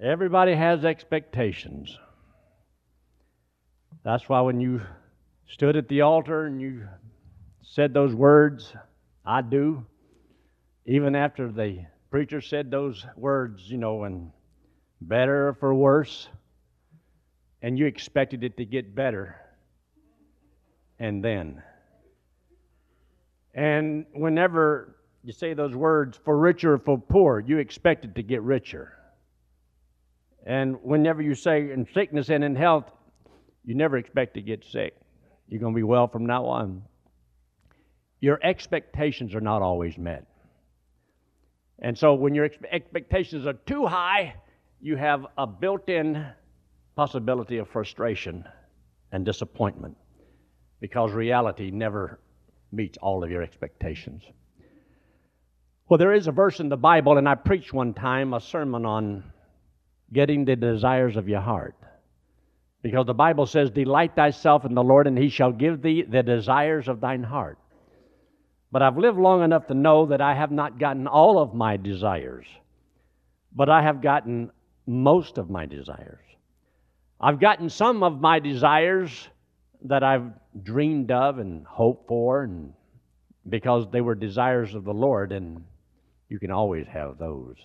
Everybody has expectations. That's why when you stood at the altar and you said those words, I do, even after the preacher said those words, you know, and better for worse, and you expected it to get better, and then. And whenever you say those words, for richer or for poor, you expect it to get richer. And whenever you say in sickness and in health, you never expect to get sick. You're going to be well from now on. Your expectations are not always met. And so when your expectations are too high, you have a built in possibility of frustration and disappointment because reality never meets all of your expectations. Well, there is a verse in the Bible, and I preached one time a sermon on getting the desires of your heart. Because the Bible says, Delight thyself in the Lord, and he shall give thee the desires of thine heart. But I've lived long enough to know that I have not gotten all of my desires, but I have gotten most of my desires. I've gotten some of my desires that I've dreamed of and hoped for, and because they were desires of the Lord, and you can always have those.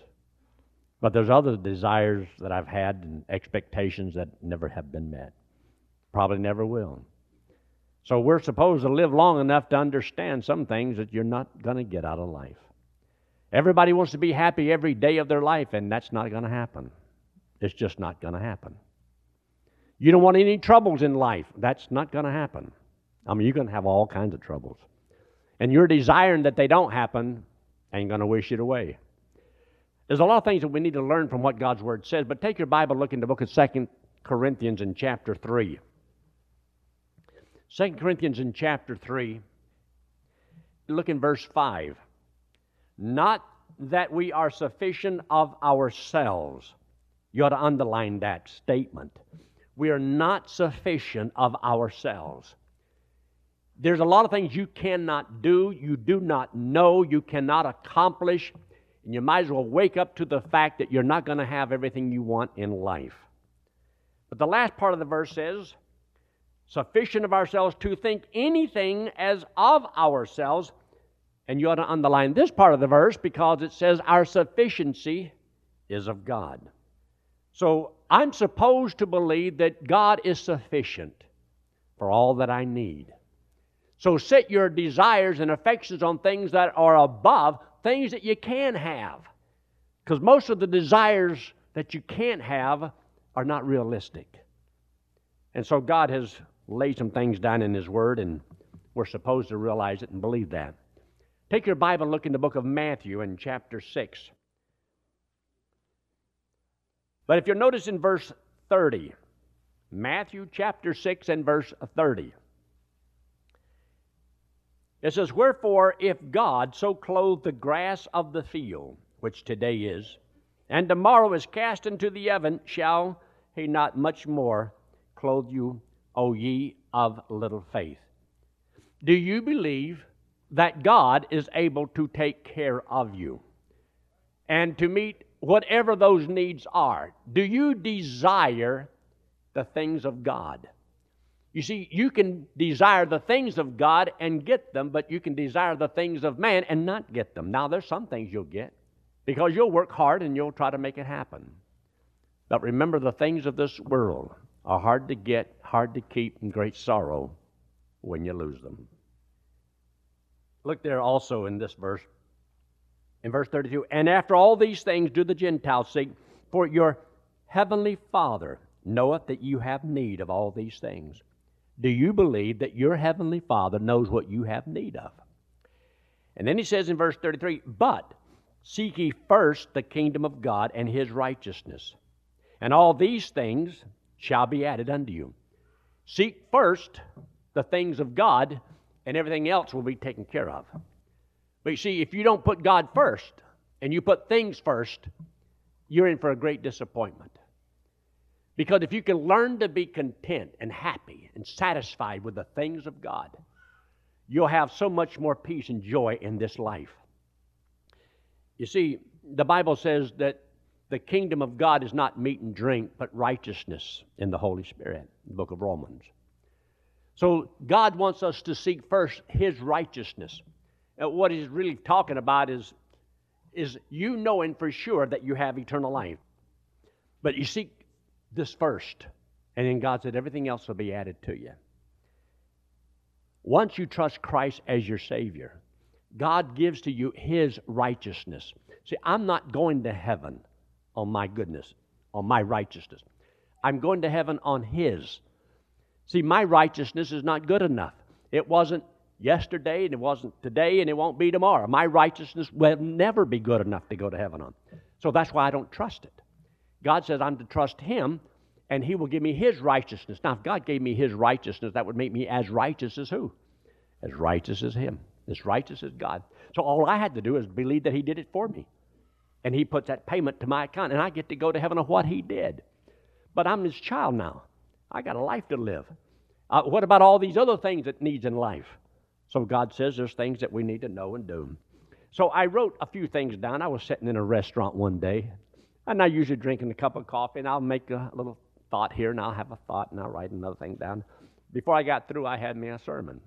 But there's other desires that I've had and expectations that never have been met. Probably never will. So we're supposed to live long enough to understand some things that you're not going to get out of life. Everybody wants to be happy every day of their life, and that's not going to happen. It's just not going to happen. You don't want any troubles in life. That's not going to happen. I mean, you're going to have all kinds of troubles. And you're desiring that they don't happen, you're going to wish it away. There's a lot of things that we need to learn from what God's Word says, but take your Bible, look in the book of Second Corinthians in chapter 3. 2 Corinthians in chapter 3, look in verse 5. Not that we are sufficient of ourselves. You ought to underline that statement. We are not sufficient of ourselves. There's a lot of things you cannot do, you do not know, you cannot accomplish and you might as well wake up to the fact that you're not going to have everything you want in life. But the last part of the verse says, sufficient of ourselves to think anything as of ourselves. And you ought to underline this part of the verse because it says, Our sufficiency is of God. So I'm supposed to believe that God is sufficient for all that I need. So set your desires and affections on things that are above things that you can have. Because most of the desires that you can't have are not realistic. And so God has laid some things down in His Word, and we're supposed to realize it and believe that. Take your Bible and look in the book of Matthew in chapter 6. But if you'll notice in verse 30, Matthew chapter 6 and verse 30, it says, Wherefore, if God so clothe the grass of the field, which today is, and tomorrow is cast into the oven, shall he not much more clothe you, O ye of little faith? Do you believe that God is able to take care of you and to meet whatever those needs are? Do you desire the things of God? You see, you can desire the things of God and get them, but you can desire the things of man and not get them. Now, there's some things you'll get because you'll work hard and you'll try to make it happen. But remember, the things of this world are hard to get, hard to keep, and great sorrow when you lose them. Look there also in this verse, in verse 32 And after all these things do the Gentiles seek, for your heavenly Father knoweth that you have need of all these things. Do you believe that your heavenly Father knows what you have need of? And then he says in verse 33 But seek ye first the kingdom of God and his righteousness, and all these things shall be added unto you. Seek first the things of God, and everything else will be taken care of. But you see, if you don't put God first and you put things first, you're in for a great disappointment. Because if you can learn to be content and happy and satisfied with the things of God, you'll have so much more peace and joy in this life. You see, the Bible says that the kingdom of God is not meat and drink, but righteousness in the Holy Spirit, the book of Romans. So God wants us to seek first His righteousness. And what He's really talking about is, is you knowing for sure that you have eternal life. But you seek this first. And then God said, everything else will be added to you. Once you trust Christ as your Savior, God gives to you His righteousness. See, I'm not going to heaven on my goodness, on my righteousness. I'm going to heaven on His. See, my righteousness is not good enough. It wasn't yesterday, and it wasn't today, and it won't be tomorrow. My righteousness will never be good enough to go to heaven on. So that's why I don't trust it. God says I'm to trust Him, and He will give me His righteousness. Now, if God gave me His righteousness, that would make me as righteous as who? As righteous as Him, as righteous as God. So all I had to do is believe that He did it for me. And He puts that payment to my account, and I get to go to heaven on what He did. But I'm His child now. I got a life to live. Uh, what about all these other things that needs in life? So God says there's things that we need to know and do. So I wrote a few things down. I was sitting in a restaurant one day, and I usually drinking a cup of coffee, and I'll make a little thought here, and I'll have a thought, and I'll write another thing down. Before I got through, I had me a sermon.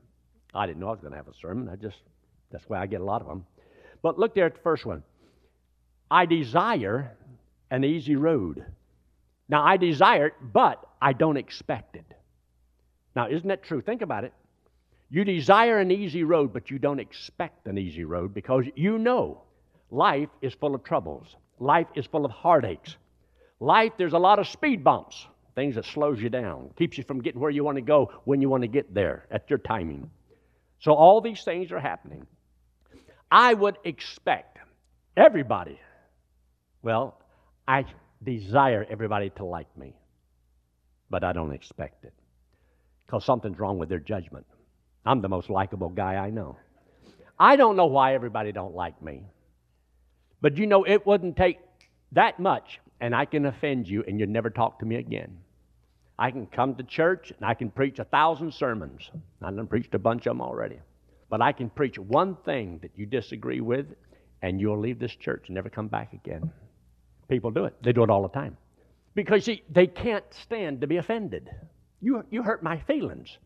I didn't know I was going to have a sermon. I just that's why I get a lot of them. But look there at the first one. I desire an easy road. Now I desire it, but I don't expect it. Now, isn't that true? Think about it. You desire an easy road, but you don't expect an easy road because you know life is full of troubles. Life is full of heartaches. Life, there's a lot of speed bumps, things that slows you down, keeps you from getting where you want to go when you want to get there at your timing. So all these things are happening. I would expect everybody, well, I desire everybody to like me, but I don't expect it because something's wrong with their judgment. I'm the most likable guy I know. I don't know why everybody don't like me. But you know, it wouldn't take that much, and I can offend you, and you'd never talk to me again. I can come to church, and I can preach a thousand sermons. I've preached a bunch of them already. But I can preach one thing that you disagree with, and you'll leave this church and never come back again. People do it. They do it all the time. Because, see, they can't stand to be offended. You, you hurt my feelings.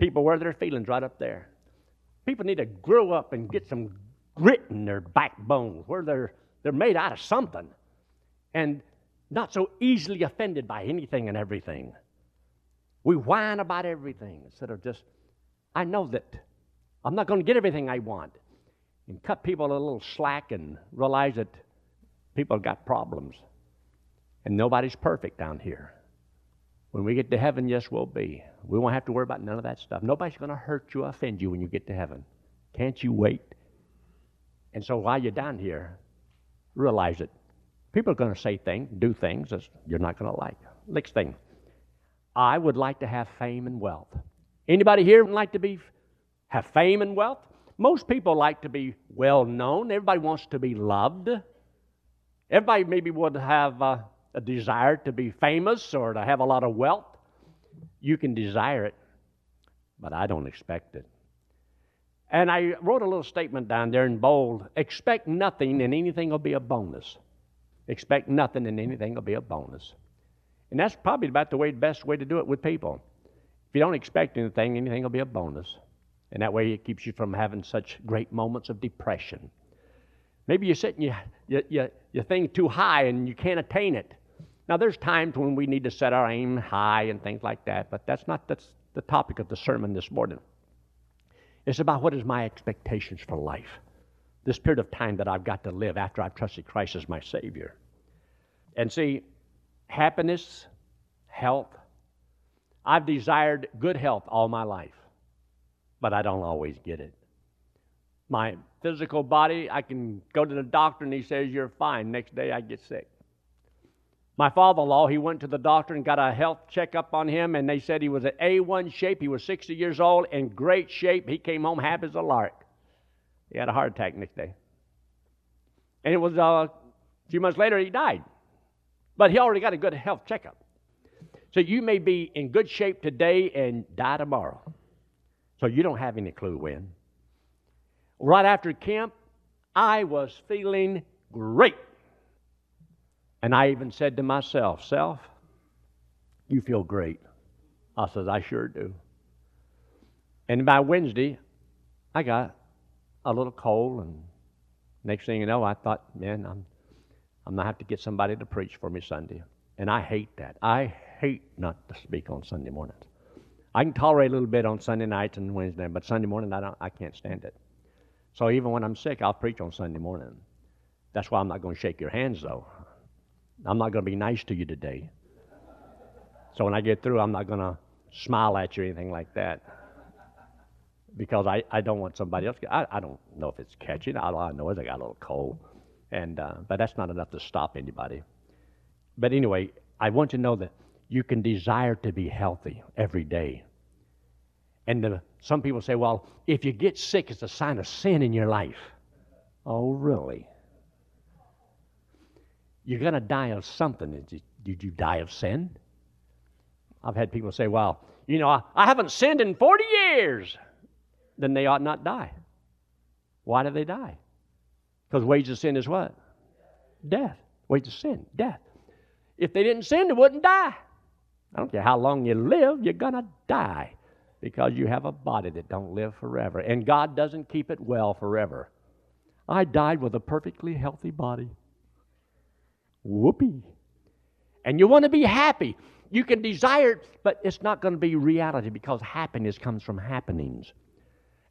People wear their feelings right up there. People need to grow up and get some grit in their backbone where they're, they're made out of something and not so easily offended by anything and everything. We whine about everything instead of just, I know that I'm not going to get everything I want. And cut people a little slack and realize that people have got problems. And nobody's perfect down here. When we get to heaven, yes, we'll be. We won't have to worry about none of that stuff. Nobody's going to hurt you or offend you when you get to heaven. Can't you wait? And so while you're down here, realize it. people are going to say things, do things that you're not going to like. Next thing, I would like to have fame and wealth. Anybody here like to be have fame and wealth? Most people like to be well known. Everybody wants to be loved. Everybody maybe would have. Uh, a desire to be famous or to have a lot of wealth. You can desire it, but I don't expect it. And I wrote a little statement down there in bold expect nothing and anything will be a bonus. Expect nothing and anything will be a bonus. And that's probably about the way, best way to do it with people. If you don't expect anything, anything will be a bonus. And that way it keeps you from having such great moments of depression. Maybe you're and you, you, you, you think too high and you can't attain it. Now, there's times when we need to set our aim high and things like that, but that's not that's the topic of the sermon this morning. It's about what is my expectations for life, this period of time that I've got to live after I've trusted Christ as my Savior. And see, happiness, health, I've desired good health all my life, but I don't always get it. My physical body, I can go to the doctor and he says, You're fine. Next day I get sick. My father in law, he went to the doctor and got a health checkup on him, and they said he was in A1 shape. He was 60 years old, in great shape. He came home happy as a lark. He had a heart attack next day. And it was uh, a few months later, he died. But he already got a good health checkup. So you may be in good shape today and die tomorrow. So you don't have any clue when. Right after camp, I was feeling great. And I even said to myself, Self, you feel great. I said, I sure do. And by Wednesday, I got a little cold, and next thing you know, I thought, man, I'm, I'm gonna have to get somebody to preach for me Sunday. And I hate that. I hate not to speak on Sunday mornings. I can tolerate a little bit on Sunday nights and Wednesday, but Sunday morning I don't. I can't stand it. So even when I'm sick, I'll preach on Sunday morning. That's why I'm not going to shake your hands, though. I'm not going to be nice to you today. So when I get through, I'm not going to smile at you or anything like that. Because I, I don't want somebody else. I, I don't know if it's catching. All I know is I got a little cold. And, uh, but that's not enough to stop anybody. But anyway, I want you to know that you can desire to be healthy every day. And the, some people say, well, if you get sick, it's a sign of sin in your life. Oh, really? You're going to die of something. Did you, die of sin? I've had people say, well, you know, I, I haven't sinned in 40 years. Then they ought not die. Why do they die? Because wages of sin is what? Death. Wages of sin, death. If they didn't sin, they wouldn't die. I don't care how long you live, you're going to die because you have a body that don't live forever. And God doesn't keep it well forever. I died with a perfectly healthy body. Whoopee. And you want to be happy. You can desire it, but it's not going to be reality because happiness comes from happenings.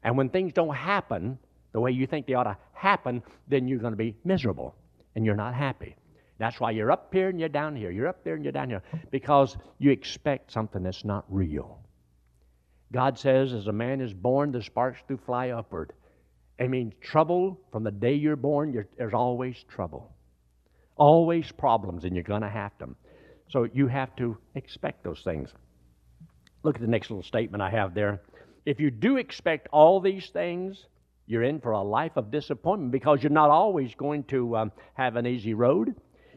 And when things don't happen the way you think they ought to happen, then you're going to be miserable and you're not happy. That's why you're up here and you're down here. You're up there and you're down here because you expect something that's not real. God says, as a man is born, the sparks do fly upward. I mean, trouble from the day you're born, you're, there's always trouble, always problems, and you're going to have them. So you have to expect those things. Look at the next little statement I have there. If you do expect all these things, you're in for a life of disappointment because you're not always going to um, have an easy road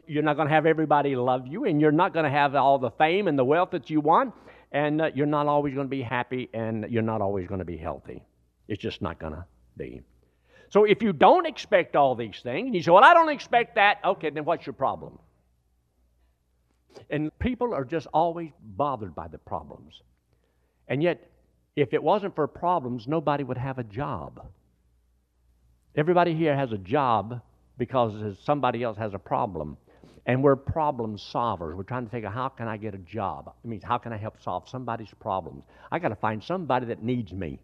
you're not going to have everybody love you, and you're not going to have all the fame and the wealth that you want, and uh, you're not always going to be happy, and you're not always going to be healthy. It's just not going to be. So if you don't expect all these things, and you say, Well, I don't expect that, okay, then what's your problem? And people are just always bothered by the problems. And yet, if it wasn't for problems, nobody would have a job. Everybody here has a job because somebody else has a problem. And we're problem solvers. We're trying to figure how can I get a job? It means how can I help solve somebody's problems? I got to find somebody that needs me.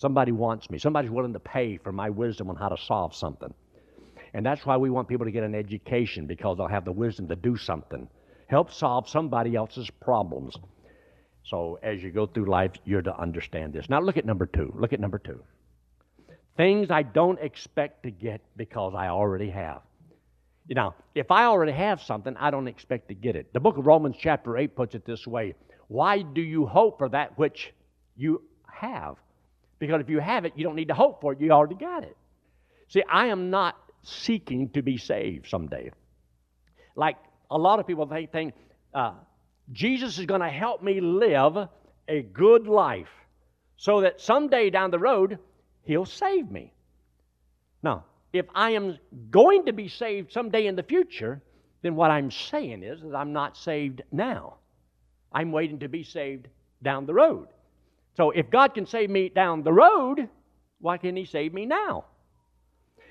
Somebody wants me. Somebody's willing to pay for my wisdom on how to solve something. And that's why we want people to get an education because they'll have the wisdom to do something. Help solve somebody else's problems. So as you go through life, you're to understand this. Now look at number two. Look at number two. Things I don't expect to get because I already have. You know, if I already have something, I don't expect to get it. The book of Romans, chapter 8, puts it this way Why do you hope for that which you have? Because if you have it, you don't need to hope for it. You already got it. See, I am not seeking to be saved someday. Like a lot of people think, think uh, Jesus is going to help me live a good life so that someday down the road, he'll save me. Now, if I am going to be saved someday in the future, then what I'm saying is that I'm not saved now. I'm waiting to be saved down the road. So if God can save me down the road, why can't He save me now?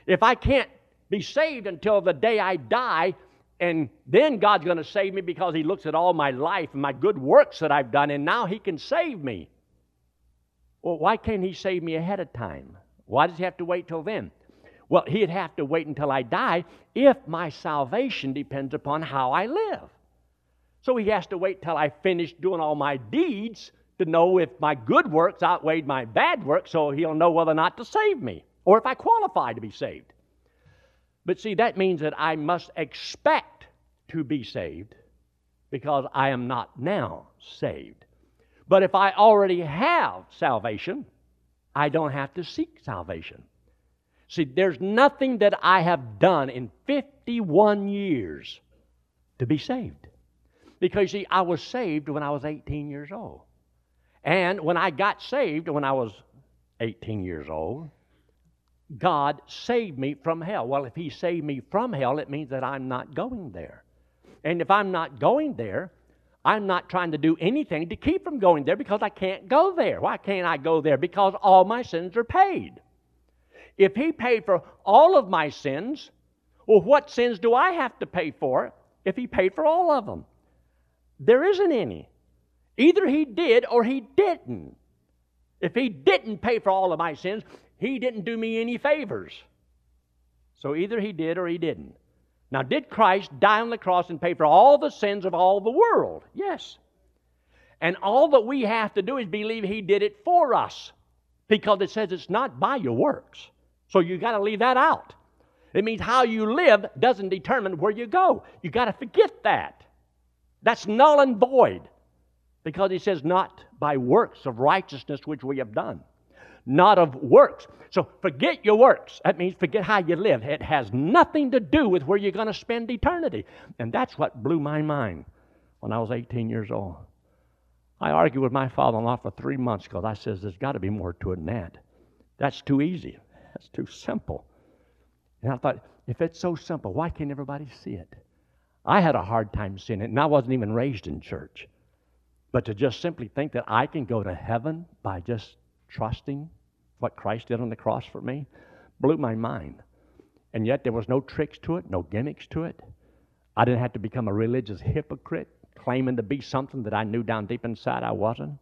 If I can't be saved until the day I die, and then God's going to save me because He looks at all my life and my good works that I've done, and now He can save me. Well, why can't He save me ahead of time? Why does He have to wait till then? Well, he'd have to wait until I die if my salvation depends upon how I live. So he has to wait till I finish doing all my deeds to know if my good works outweighed my bad works, so he'll know whether or not to save me or if I qualify to be saved. But see, that means that I must expect to be saved because I am not now saved. But if I already have salvation, I don't have to seek salvation. See, there's nothing that I have done in 51 years to be saved. Because, see, I was saved when I was 18 years old. And when I got saved when I was 18 years old, God saved me from hell. Well, if He saved me from hell, it means that I'm not going there. And if I'm not going there, I'm not trying to do anything to keep from going there because I can't go there. Why can't I go there? Because all my sins are paid. If He paid for all of my sins, well, what sins do I have to pay for if He paid for all of them? There isn't any. Either He did or He didn't. If He didn't pay for all of my sins, He didn't do me any favors. So either He did or He didn't. Now, did Christ die on the cross and pay for all the sins of all the world? Yes. And all that we have to do is believe He did it for us because it says it's not by your works. So you got to leave that out. It means how you live doesn't determine where you go. You got to forget that. That's null and void because He says, not by works of righteousness which we have done not of works. So forget your works. That means forget how you live. It has nothing to do with where you're going to spend eternity. And that's what blew my mind when I was 18 years old. I argued with my father in law for three months because I says there's got to be more to it than that. That's too easy. That's too simple. And I thought, if it's so simple, why can't everybody see it? I had a hard time seeing it, and I wasn't even raised in church. But to just simply think that I can go to heaven by just trusting what Christ did on the cross for me blew my mind. And yet there was no tricks to it, no gimmicks to it. I didn't have to become a religious hypocrite claiming to be something that I knew down deep inside I wasn't.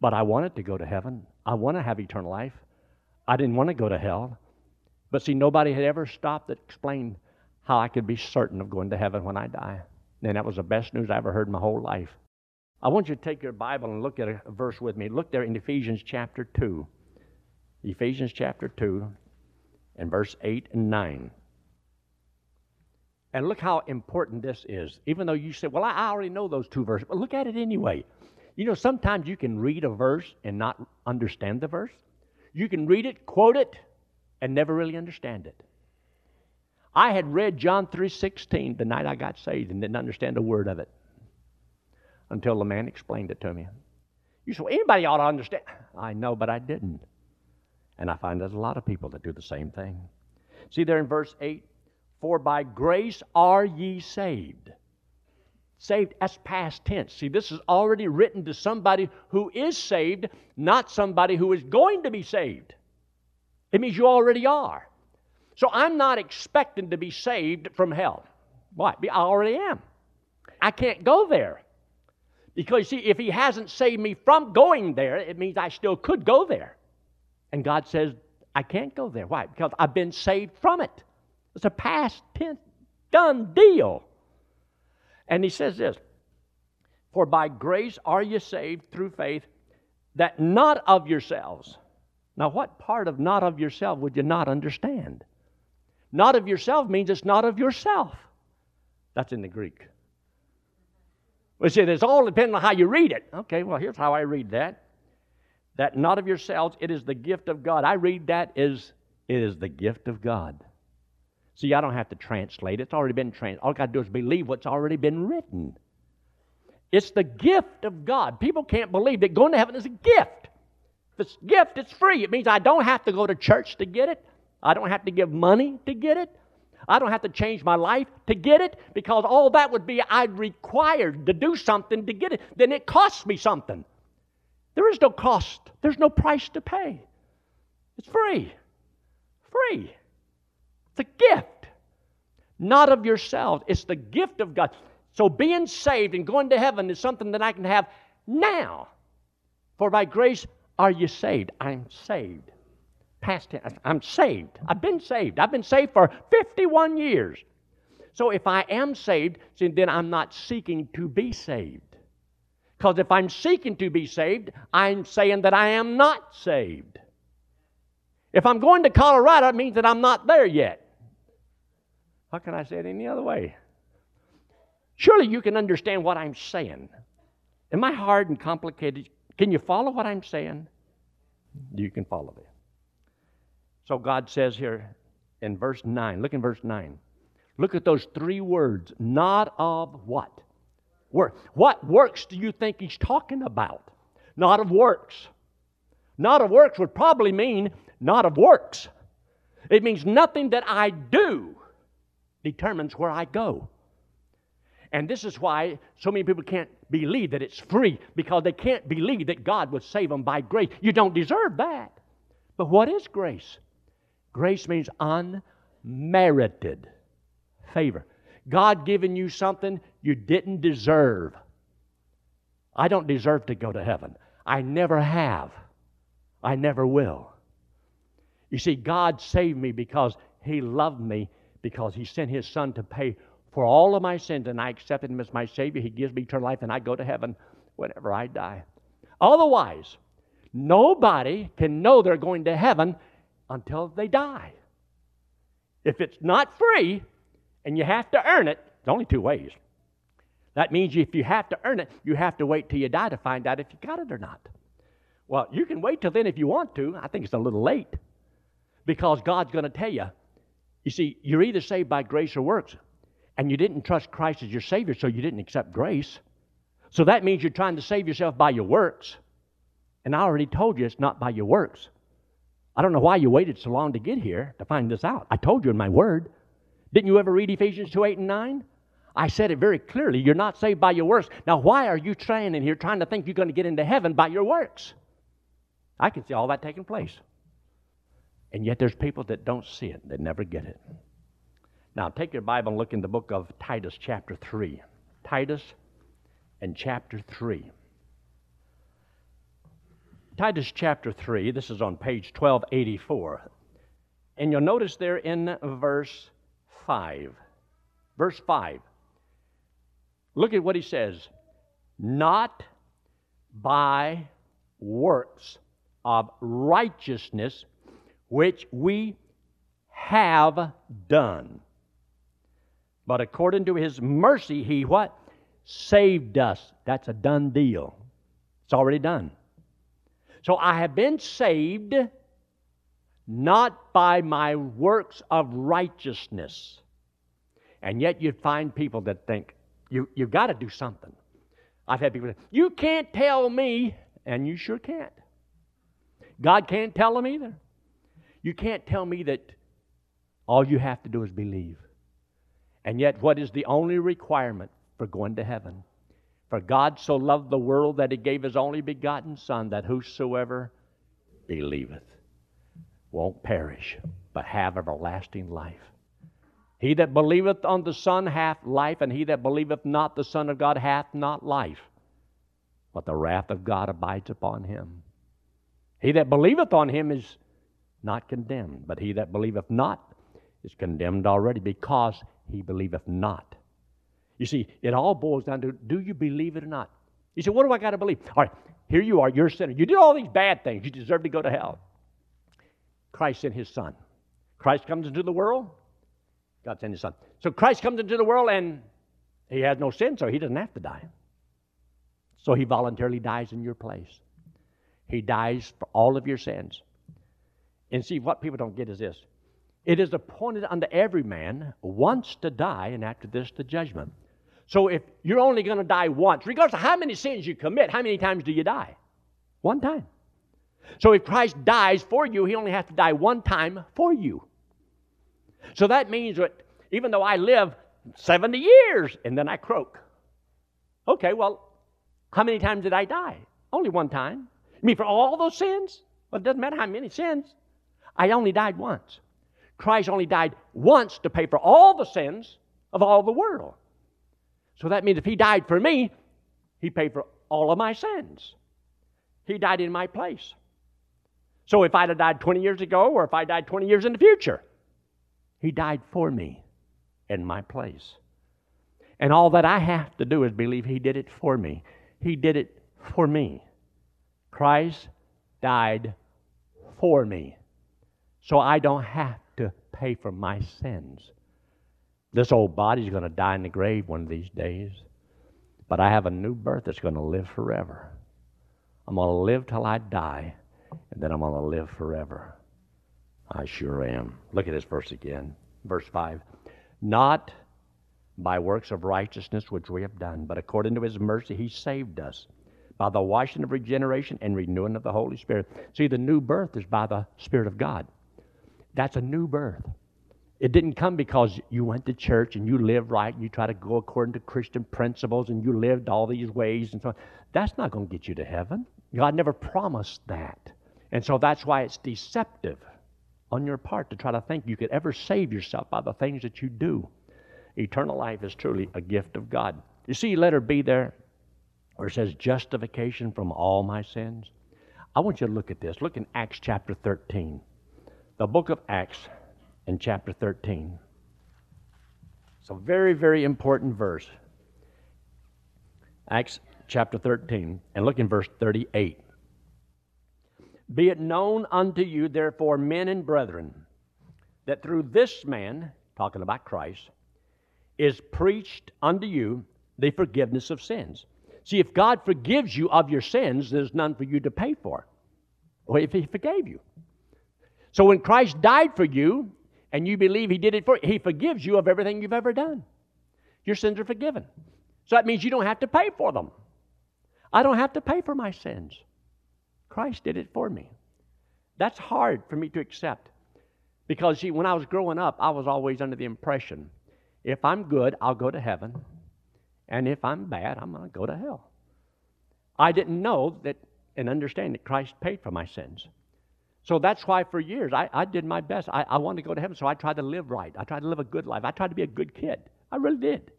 But I wanted to go to heaven. I want to have eternal life. I didn't want to go to hell. But see, nobody had ever stopped to explain how I could be certain of going to heaven when I die. And that was the best news I ever heard in my whole life. I want you to take your Bible and look at a verse with me. Look there in Ephesians chapter 2. Ephesians chapter 2 and verse 8 and 9. And look how important this is. Even though you say, well, I already know those two verses, but look at it anyway. You know, sometimes you can read a verse and not understand the verse. You can read it, quote it, and never really understand it. I had read John 3:16 the night I got saved and didn't understand a word of it until the man explained it to me. You say, well, anybody ought to understand. I know, but I didn't. And I find there's a lot of people that do the same thing. See there in verse 8, for by grace are ye saved. Saved as past tense. See, this is already written to somebody who is saved, not somebody who is going to be saved. It means you already are. So I'm not expecting to be saved from hell. Why? I already am. I can't go there. Because, see, if He hasn't saved me from going there, it means I still could go there. And God says, I can't go there. Why? Because I've been saved from it. It's a past tense, done deal. And He says this For by grace are you saved through faith, that not of yourselves. Now, what part of not of yourself would you not understand? Not of yourself means it's not of yourself. That's in the Greek. We said it's all depending on how you read it. Okay, well, here's how I read that. That not of yourselves, it is the gift of God. I read that as it is the gift of God. See, I don't have to translate. It's already been translated. All I got to do is believe what's already been written. It's the gift of God. People can't believe that going to heaven is a gift. If it's a gift, it's free. It means I don't have to go to church to get it. I don't have to give money to get it. I don't have to change my life to get it because all that would be I'd required to do something to get it. Then it costs me something. There is no cost, there's no price to pay. It's free. Free. It's a gift, not of yourselves. It's the gift of God. So being saved and going to heaven is something that I can have now. For by grace are you saved. I'm saved. Past tense. I'm saved. I've been saved. I've been saved for 51 years. So if I am saved, then I'm not seeking to be saved. Because if I'm seeking to be saved, I'm saying that I am not saved. If I'm going to Colorado, it means that I'm not there yet. How can I say it any other way? Surely you can understand what I'm saying. Am I hard and complicated? Can you follow what I'm saying? You can follow it. So God says here in verse 9, look in verse 9. Look at those three words, not of what? Work. What works do you think he's talking about? Not of works. Not of works would probably mean not of works. It means nothing that I do determines where I go. And this is why so many people can't believe that it's free because they can't believe that God would save them by grace. You don't deserve that. But what is grace? Grace means unmerited favor. God giving you something you didn't deserve. I don't deserve to go to heaven. I never have. I never will. You see, God saved me because He loved me, because He sent His Son to pay for all of my sins, and I accepted Him as my Savior. He gives me eternal life, and I go to heaven whenever I die. Otherwise, nobody can know they're going to heaven until they die. If it's not free and you have to earn it, there's only two ways. That means if you have to earn it, you have to wait till you die to find out if you got it or not. Well, you can wait till then if you want to. I think it's a little late because God's going to tell you. You see, you're either saved by grace or works, and you didn't trust Christ as your Savior, so you didn't accept grace. So that means you're trying to save yourself by your works. And I already told you it's not by your works. I don't know why you waited so long to get here to find this out. I told you in my word. Didn't you ever read Ephesians 2 8 and 9? I said it very clearly. You're not saved by your works. Now, why are you trying in here trying to think you're going to get into heaven by your works? I can see all that taking place. And yet there's people that don't see it, they never get it. Now, take your Bible and look in the book of Titus, chapter 3. Titus and chapter 3. Titus chapter 3, this is on page 1284. And you'll notice there in verse 5. Verse 5. Look at what he says. Not by works of righteousness which we have done. But according to his mercy, he what? Saved us. That's a done deal. It's already done. So I have been saved not by my works of righteousness. And yet you'd find people that think, you, you've got to do something. I've had people say, You can't tell me, and you sure can't. God can't tell them either. You can't tell me that all you have to do is believe. And yet, what is the only requirement for going to heaven? For God so loved the world that he gave his only begotten Son, that whosoever believeth won't perish, but have everlasting life. He that believeth on the Son hath life, and he that believeth not the Son of God hath not life, but the wrath of God abides upon him. He that believeth on him is not condemned, but he that believeth not is condemned already because he believeth not. You see, it all boils down to do you believe it or not? You say, what do I got to believe? All right, here you are, you're a sinner. You did all these bad things. You deserve to go to hell. Christ sent his son. Christ comes into the world. God sent his son. So Christ comes into the world and he has no sin, so he doesn't have to die. So he voluntarily dies in your place. He dies for all of your sins. And see, what people don't get is this it is appointed unto every man once to die, and after this, the judgment. So if you're only going to die once, regardless of how many sins you commit, how many times do you die? One time. So if Christ dies for you, he only has to die one time for you. So that means that even though I live 70 years and then I croak. Okay, well, how many times did I die? Only one time. You mean for all those sins? Well, it doesn't matter how many sins. I only died once. Christ only died once to pay for all the sins of all the world. So that means if He died for me, He paid for all of my sins. He died in my place. So if I'd have died 20 years ago or if I died 20 years in the future, He died for me in my place. And all that I have to do is believe He did it for me. He did it for me. Christ died for me. So I don't have to pay for my sins. This old body's going to die in the grave one of these days. But I have a new birth that's going to live forever. I'm going to live till I die, and then I'm going to live forever. I sure am. Look at this verse again. Verse 5. Not by works of righteousness which we have done, but according to his mercy he saved us by the washing of regeneration and renewing of the Holy Spirit. See, the new birth is by the Spirit of God. That's a new birth. It didn't come because you went to church and you lived right and you try to go according to Christian principles and you lived all these ways and so on. That's not going to get you to heaven. God never promised that. And so that's why it's deceptive on your part to try to think you could ever save yourself by the things that you do. Eternal life is truly a gift of God. You see, letter B there, where it says justification from all my sins. I want you to look at this. Look in Acts chapter 13. The book of Acts in chapter 13. It's a very, very important verse. Acts chapter 13, and look in verse 38. Be it known unto you, therefore, men and brethren, that through this man, talking about Christ, is preached unto you the forgiveness of sins. See, if God forgives you of your sins, there's none for you to pay for. or if He forgave you. So when Christ died for you, and you believe He did it for you, He forgives you of everything you've ever done. Your sins are forgiven. So that means you don't have to pay for them. I don't have to pay for my sins. Christ did it for me. That's hard for me to accept. Because, see, when I was growing up, I was always under the impression if I'm good, I'll go to heaven. And if I'm bad, I'm going to go to hell. I didn't know that and understand that Christ paid for my sins. So that's why for years I, I did my best. I, I wanted to go to heaven, so I tried to live right. I tried to live a good life. I tried to be a good kid. I really did.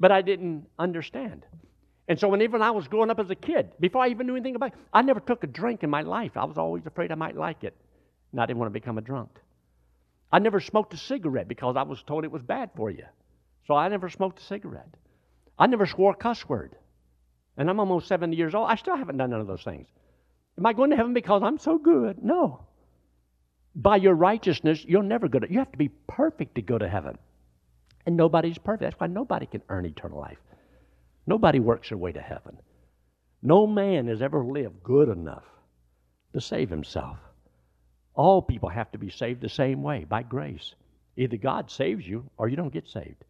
But I didn't understand. And so when even I was growing up as a kid, before I even knew anything about it, I never took a drink in my life. I was always afraid I might like it. And I didn't want to become a drunk. I never smoked a cigarette because I was told it was bad for you. So I never smoked a cigarette. I never swore a cuss word. And I'm almost 70 years old. I still haven't done none of those things. Am I going to heaven because I'm so good? No. By your righteousness, you'll never go to you have to be perfect to go to heaven. And nobody's perfect. That's why nobody can earn eternal life. Nobody works their way to heaven. No man has ever lived good enough to save himself. All people have to be saved the same way, by grace. Either God saves you or you don't get saved.